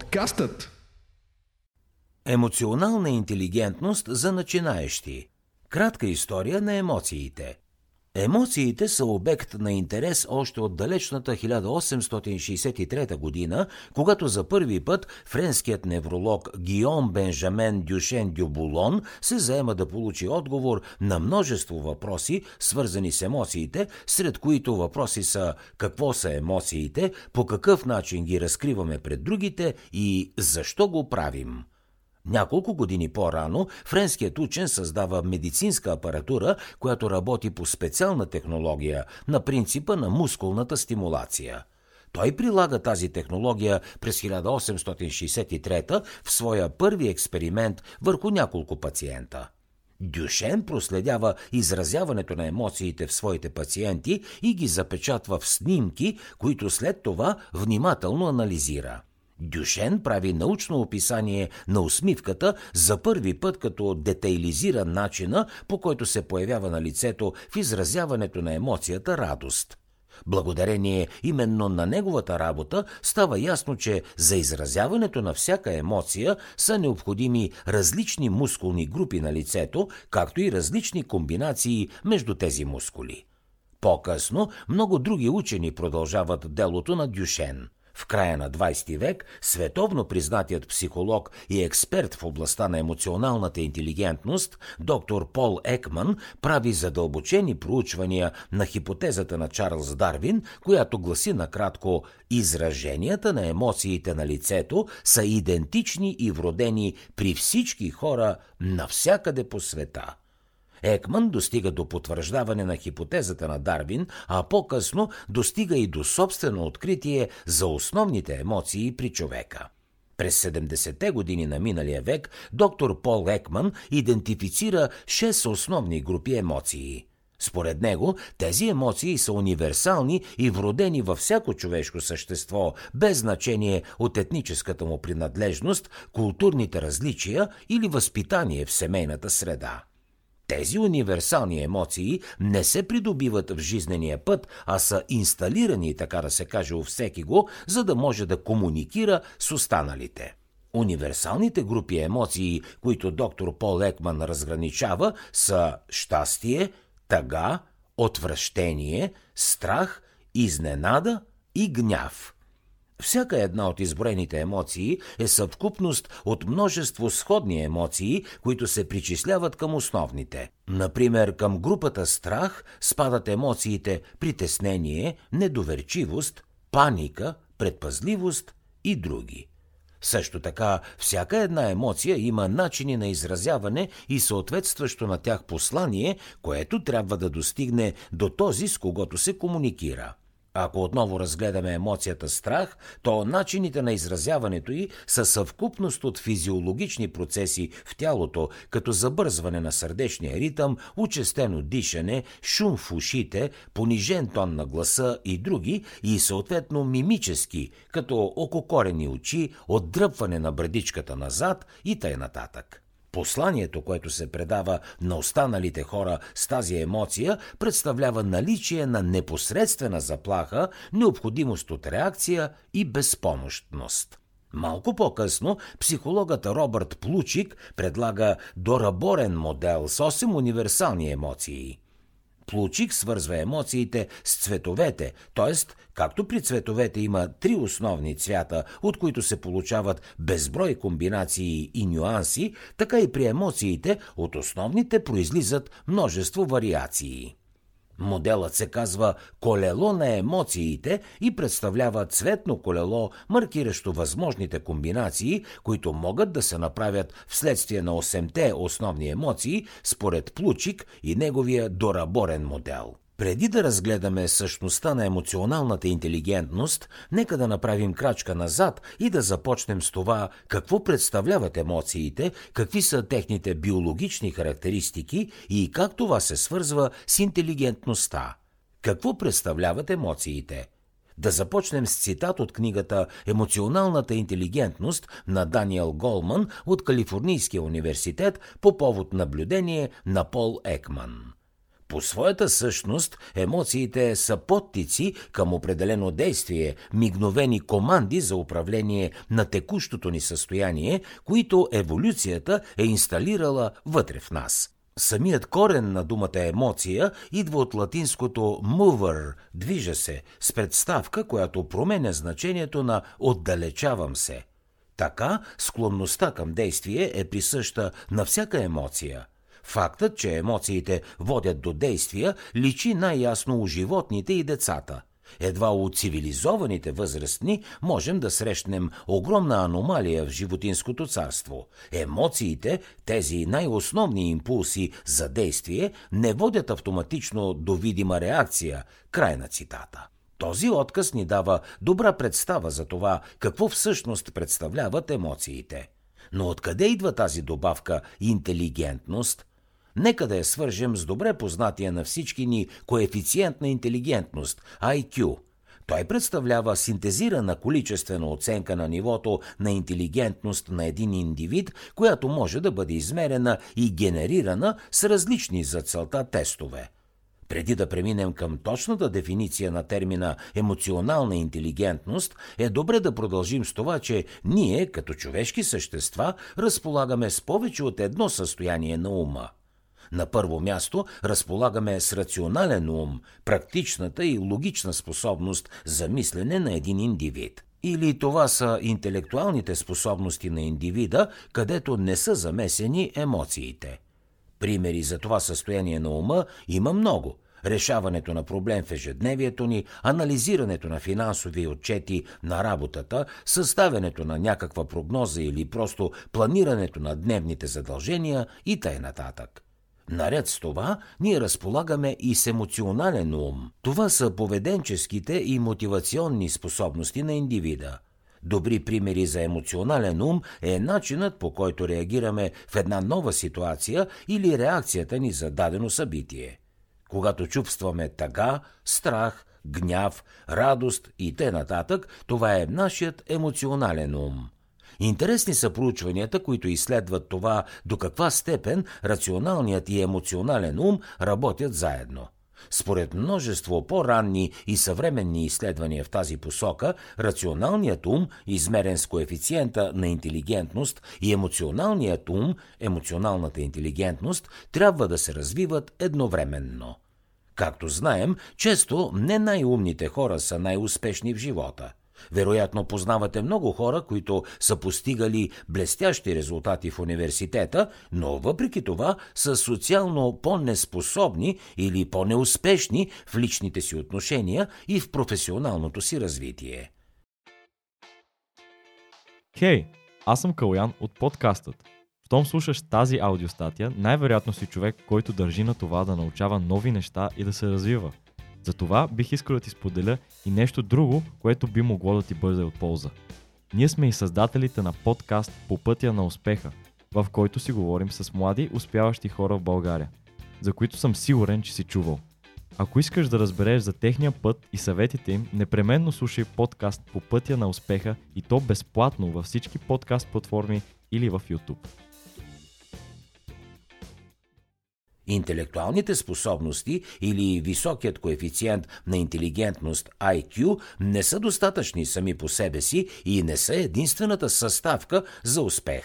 Подкастът Емоционална интелигентност за начинаещи. Кратка история на емоциите. Емоциите са обект на интерес още от далечната 1863 година, когато за първи път френският невролог Гиом Бенжамен Дюшен Дюбулон се заема да получи отговор на множество въпроси, свързани с емоциите, сред които въпроси са какво са емоциите, по какъв начин ги разкриваме пред другите и защо го правим. Няколко години по-рано френският учен създава медицинска апаратура, която работи по специална технология на принципа на мускулната стимулация. Той прилага тази технология през 1863 в своя първи експеримент върху няколко пациента. Дюшен проследява изразяването на емоциите в своите пациенти и ги запечатва в снимки, които след това внимателно анализира – Дюшен прави научно описание на усмивката за първи път, като детайлизира начина, по който се появява на лицето в изразяването на емоцията радост. Благодарение именно на неговата работа става ясно, че за изразяването на всяка емоция са необходими различни мускулни групи на лицето, както и различни комбинации между тези мускули. По-късно много други учени продължават делото на Дюшен – в края на 20 век световно признатият психолог и експерт в областта на емоционалната интелигентност, доктор Пол Екман, прави задълбочени проучвания на хипотезата на Чарлз Дарвин, която гласи накратко Израженията на емоциите на лицето са идентични и вродени при всички хора навсякъде по света. Екман достига до потвърждаване на хипотезата на Дарвин, а по-късно достига и до собствено откритие за основните емоции при човека. През 70-те години на миналия век доктор Пол Екман идентифицира 6 основни групи емоции. Според него, тези емоции са универсални и вродени във всяко човешко същество, без значение от етническата му принадлежност, културните различия или възпитание в семейната среда. Тези универсални емоции не се придобиват в жизнения път, а са инсталирани, така да се каже, у всеки го, за да може да комуникира с останалите. Универсалните групи емоции, които доктор Пол Екман разграничава, са щастие, тъга, отвращение, страх, изненада и гняв – всяка една от изброените емоции е съвкупност от множество сходни емоции, които се причисляват към основните. Например, към групата страх спадат емоциите притеснение, недоверчивост, паника, предпазливост и други. Също така, всяка една емоция има начини на изразяване и съответстващо на тях послание, което трябва да достигне до този, с когото се комуникира. Ако отново разгледаме емоцията страх, то начините на изразяването й са съвкупност от физиологични процеси в тялото, като забързване на сърдечния ритъм, учестено дишане, шум в ушите, понижен тон на гласа и други, и съответно мимически, като ококорени очи, отдръпване на брадичката назад и т.н. нататък. Посланието, което се предава на останалите хора с тази емоция, представлява наличие на непосредствена заплаха, необходимост от реакция и безпомощност. Малко по-късно психологът Робърт Плучик предлага дораборен модел с 8 универсални емоции – Плучик свързва емоциите с цветовете, т.е. както при цветовете има три основни цвята, от които се получават безброй комбинации и нюанси, така и при емоциите от основните произлизат множество вариации. Моделът се казва колело на емоциите и представлява цветно колело, маркиращо възможните комбинации, които могат да се направят вследствие на 8-те основни емоции, според Плучик и неговия дораборен модел. Преди да разгледаме същността на емоционалната интелигентност, нека да направим крачка назад и да започнем с това какво представляват емоциите, какви са техните биологични характеристики и как това се свързва с интелигентността. Какво представляват емоциите? Да започнем с цитат от книгата Емоционалната интелигентност на Даниел Голман от Калифорнийския университет по повод наблюдение на Пол Екман. По своята същност, емоциите са подтици към определено действие, мигновени команди за управление на текущото ни състояние, които еволюцията е инсталирала вътре в нас. Самият корен на думата емоция идва от латинското mover – движа се, с представка, която променя значението на отдалечавам се. Така склонността към действие е присъща на всяка емоция – Фактът, че емоциите водят до действия, личи най-ясно у животните и децата. Едва у цивилизованите възрастни можем да срещнем огромна аномалия в животинското царство. Емоциите, тези най-основни импулси за действие, не водят автоматично до видима реакция. Край на цитата. Този отказ ни дава добра представа за това какво всъщност представляват емоциите. Но откъде идва тази добавка интелигентност – Нека да я свържем с добре познатия на всички ни коефициент на интелигентност – IQ. Той представлява синтезирана количествена оценка на нивото на интелигентност на един индивид, която може да бъде измерена и генерирана с различни за целта тестове. Преди да преминем към точната дефиниция на термина емоционална интелигентност, е добре да продължим с това, че ние, като човешки същества, разполагаме с повече от едно състояние на ума – на първо място разполагаме с рационален ум, практичната и логична способност за мислене на един индивид. Или това са интелектуалните способности на индивида, където не са замесени емоциите. Примери за това състояние на ума има много – решаването на проблем в ежедневието ни, анализирането на финансови отчети на работата, съставянето на някаква прогноза или просто планирането на дневните задължения и т.н. Наред с това, ние разполагаме и с емоционален ум. Това са поведенческите и мотивационни способности на индивида. Добри примери за емоционален ум е начинът по който реагираме в една нова ситуация или реакцията ни за дадено събитие. Когато чувстваме тъга, страх, гняв, радост и т.н., това е нашият емоционален ум. Интересни са проучванията, които изследват това до каква степен рационалният и емоционален ум работят заедно. Според множество по-ранни и съвременни изследвания в тази посока, рационалният ум, измерен с коефициента на интелигентност, и емоционалният ум, емоционалната интелигентност, трябва да се развиват едновременно. Както знаем, често не най-умните хора са най-успешни в живота – вероятно познавате много хора, които са постигали блестящи резултати в университета, но въпреки това са социално по-неспособни или по-неуспешни в личните си отношения и в професионалното си развитие. Хей, hey, аз съм Калян от подкастът. Щом слушаш тази аудиостатия, най-вероятно си човек, който държи на това да научава нови неща и да се развива – затова бих искал да ти споделя и нещо друго, което би могло да ти бъде от полза. Ние сме и създателите на подкаст По пътя на успеха, в който си говорим с млади, успяващи хора в България, за които съм сигурен, че си чувал. Ако искаш да разбереш за техния път и съветите им, непременно слушай подкаст По пътя на успеха и то безплатно във всички подкаст платформи или в YouTube. Интелектуалните способности или високият коефициент на интелигентност IQ не са достатъчни сами по себе си и не са единствената съставка за успех.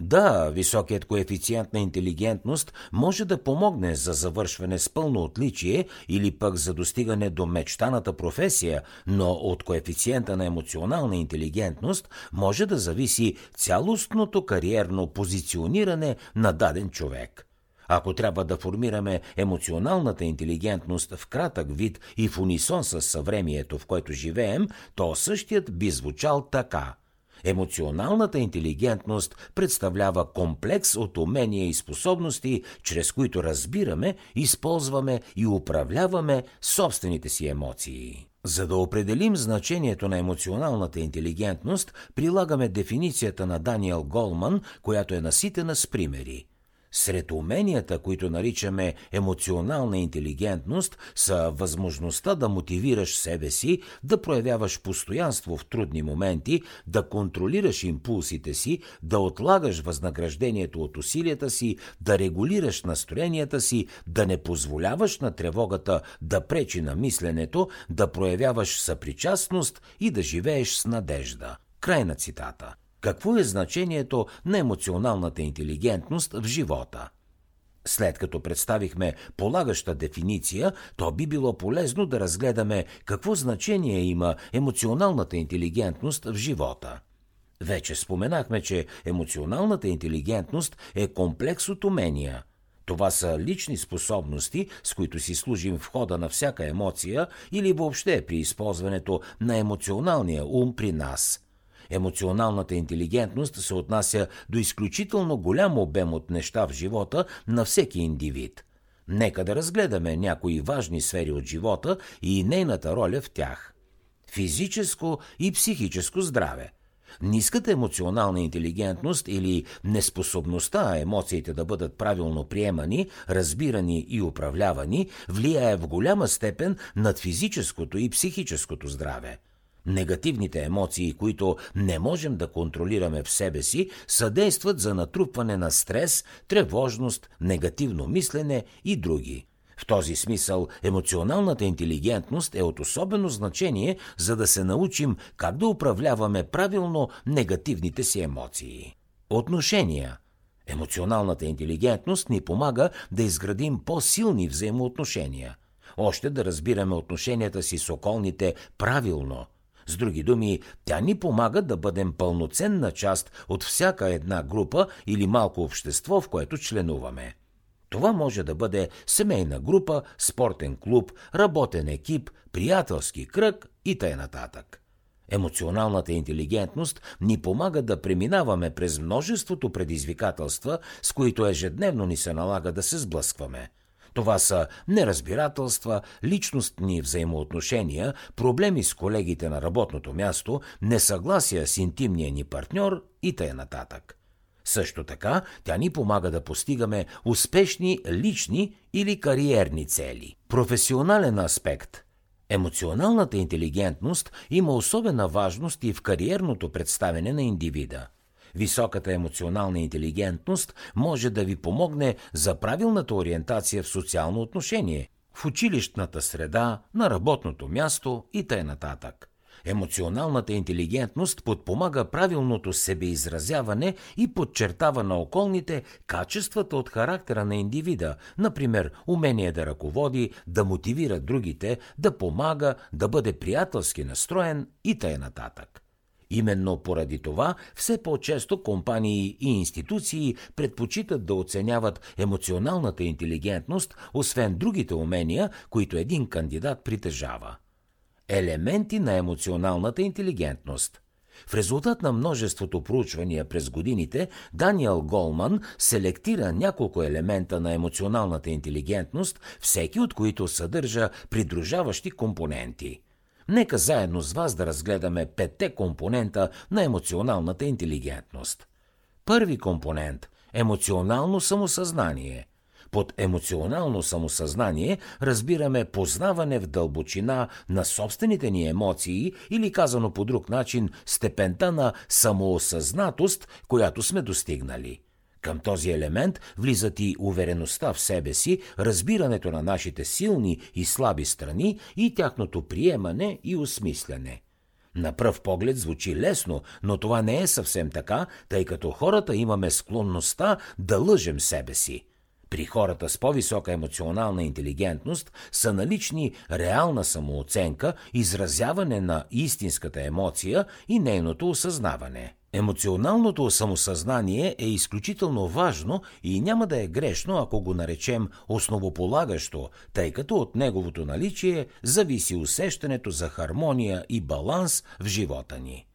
Да, високият коефициент на интелигентност може да помогне за завършване с пълно отличие или пък за достигане до мечтаната професия, но от коефициента на емоционална интелигентност може да зависи цялостното кариерно позициониране на даден човек – ако трябва да формираме емоционалната интелигентност в кратък вид и в унисон с съвремието, в което живеем, то същият би звучал така. Емоционалната интелигентност представлява комплекс от умения и способности, чрез които разбираме, използваме и управляваме собствените си емоции. За да определим значението на емоционалната интелигентност, прилагаме дефиницията на Даниел Голман, която е наситена с примери. Сред уменията, които наричаме емоционална интелигентност, са възможността да мотивираш себе си, да проявяваш постоянство в трудни моменти, да контролираш импулсите си, да отлагаш възнаграждението от усилията си, да регулираш настроенията си, да не позволяваш на тревогата да пречи на мисленето, да проявяваш съпричастност и да живееш с надежда. Край на цитата. Какво е значението на емоционалната интелигентност в живота? След като представихме полагаща дефиниция, то би било полезно да разгледаме какво значение има емоционалната интелигентност в живота. Вече споменахме, че емоционалната интелигентност е комплекс от умения. Това са лични способности, с които си служим в хода на всяка емоция или въобще при използването на емоционалния ум при нас – Емоционалната интелигентност се отнася до изключително голям обем от неща в живота на всеки индивид. Нека да разгледаме някои важни сфери от живота и нейната роля в тях. Физическо и психическо здраве – Ниската емоционална интелигентност или неспособността емоциите да бъдат правилно приемани, разбирани и управлявани влияе в голяма степен над физическото и психическото здраве. Негативните емоции, които не можем да контролираме в себе си, съдействат за натрупване на стрес, тревожност, негативно мислене и други. В този смисъл емоционалната интелигентност е от особено значение, за да се научим как да управляваме правилно негативните си емоции. Отношения – Емоционалната интелигентност ни помага да изградим по-силни взаимоотношения. Още да разбираме отношенията си с околните правилно – с други думи, тя ни помага да бъдем пълноценна част от всяка една група или малко общество, в което членуваме. Това може да бъде семейна група, спортен клуб, работен екип, приятелски кръг и т.н. Емоционалната интелигентност ни помага да преминаваме през множеството предизвикателства, с които ежедневно ни се налага да се сблъскваме – това са неразбирателства, личностни взаимоотношения, проблеми с колегите на работното място, несъгласия с интимния ни партньор и т.н. Също така, тя ни помага да постигаме успешни лични или кариерни цели. Професионален аспект – Емоционалната интелигентност има особена важност и в кариерното представяне на индивида – Високата емоционална интелигентност може да ви помогне за правилната ориентация в социално отношение, в училищната среда, на работното място и т.н. Емоционалната интелигентност подпомага правилното себеизразяване и подчертава на околните качествата от характера на индивида, например умение да ръководи, да мотивира другите, да помага, да бъде приятелски настроен и т.н. Именно поради това все по-често компании и институции предпочитат да оценяват емоционалната интелигентност, освен другите умения, които един кандидат притежава. Елементи на емоционалната интелигентност – в резултат на множеството проучвания през годините, Даниел Голман селектира няколко елемента на емоционалната интелигентност, всеки от които съдържа придружаващи компоненти. Нека заедно с вас да разгледаме петте компонента на емоционалната интелигентност. Първи компонент – емоционално самосъзнание. Под емоционално самосъзнание разбираме познаване в дълбочина на собствените ни емоции или казано по друг начин степента на самоосъзнатост, която сме достигнали – към този елемент влизат и увереността в себе си, разбирането на нашите силни и слаби страни и тяхното приемане и осмислене. На пръв поглед звучи лесно, но това не е съвсем така, тъй като хората имаме склонността да лъжем себе си. При хората с по-висока емоционална интелигентност са налични реална самооценка, изразяване на истинската емоция и нейното осъзнаване – Емоционалното самосъзнание е изключително важно и няма да е грешно, ако го наречем основополагащо, тъй като от неговото наличие зависи усещането за хармония и баланс в живота ни.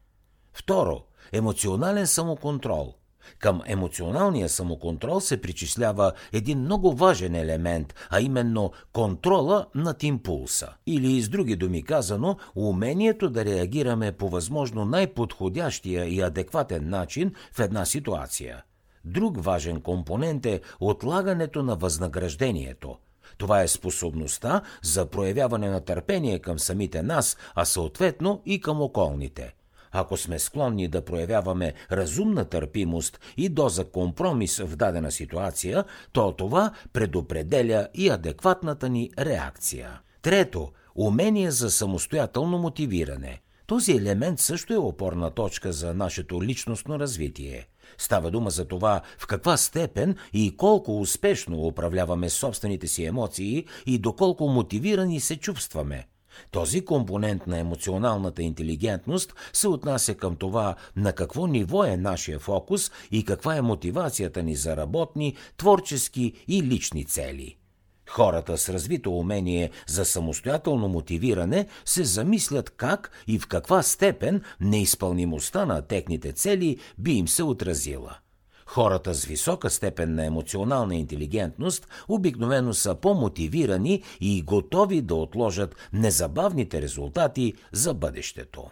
Второ, емоционален самоконтрол – към емоционалния самоконтрол се причислява един много важен елемент, а именно контрола над импулса. Или с други думи казано, умението да реагираме по възможно най-подходящия и адекватен начин в една ситуация. Друг важен компонент е отлагането на възнаграждението. Това е способността за проявяване на търпение към самите нас, а съответно и към околните. Ако сме склонни да проявяваме разумна търпимост и доза компромис в дадена ситуация, то това предопределя и адекватната ни реакция. Трето, умение за самостоятелно мотивиране. Този елемент също е опорна точка за нашето личностно развитие. Става дума за това в каква степен и колко успешно управляваме собствените си емоции и доколко мотивирани се чувстваме. Този компонент на емоционалната интелигентност се отнася към това на какво ниво е нашия фокус и каква е мотивацията ни за работни, творчески и лични цели. Хората с развито умение за самостоятелно мотивиране се замислят как и в каква степен неизпълнимостта на техните цели би им се отразила. Хората с висока степен на емоционална интелигентност обикновено са по-мотивирани и готови да отложат незабавните резултати за бъдещето.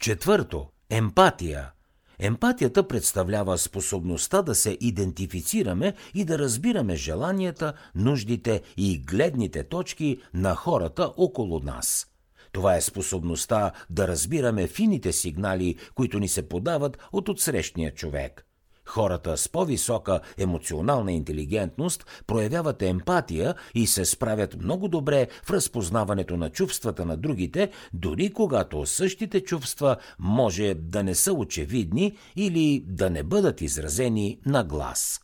Четвърто – емпатия – Емпатията представлява способността да се идентифицираме и да разбираме желанията, нуждите и гледните точки на хората около нас. Това е способността да разбираме фините сигнали, които ни се подават от отсрещния човек – Хората с по-висока емоционална интелигентност проявяват емпатия и се справят много добре в разпознаването на чувствата на другите, дори когато същите чувства може да не са очевидни или да не бъдат изразени на глас.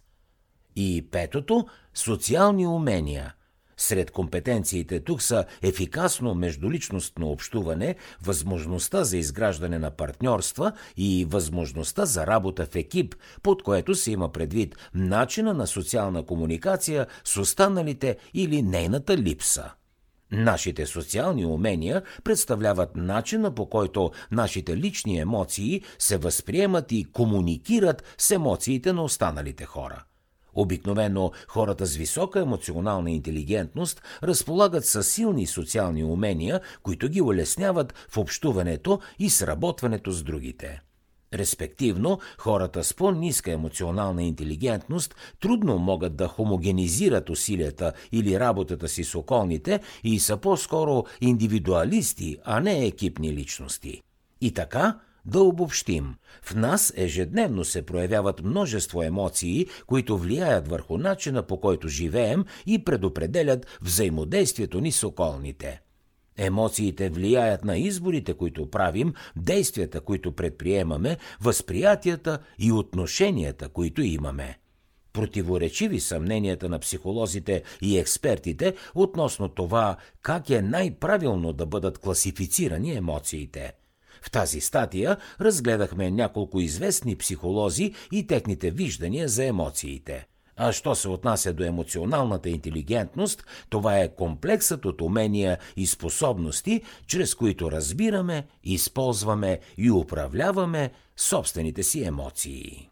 И петото – социални умения – сред компетенциите тук са ефикасно междуличностно общуване, възможността за изграждане на партньорства и възможността за работа в екип, под което се има предвид начина на социална комуникация с останалите или нейната липса. Нашите социални умения представляват начина по който нашите лични емоции се възприемат и комуникират с емоциите на останалите хора. Обикновено хората с висока емоционална интелигентност разполагат с силни социални умения, които ги улесняват в общуването и сработването с другите. Респективно, хората с по-ниска емоционална интелигентност трудно могат да хомогенизират усилията или работата си с околните и са по-скоро индивидуалисти, а не екипни личности. И така, да обобщим. В нас ежедневно се проявяват множество емоции, които влияят върху начина по който живеем и предопределят взаимодействието ни с околните. Емоциите влияят на изборите, които правим, действията, които предприемаме, възприятията и отношенията, които имаме. Противоречиви съмненията на психолозите и експертите относно това как е най-правилно да бъдат класифицирани емоциите – в тази статия разгледахме няколко известни психолози и техните виждания за емоциите. А що се отнася до емоционалната интелигентност, това е комплексът от умения и способности, чрез които разбираме, използваме и управляваме собствените си емоции.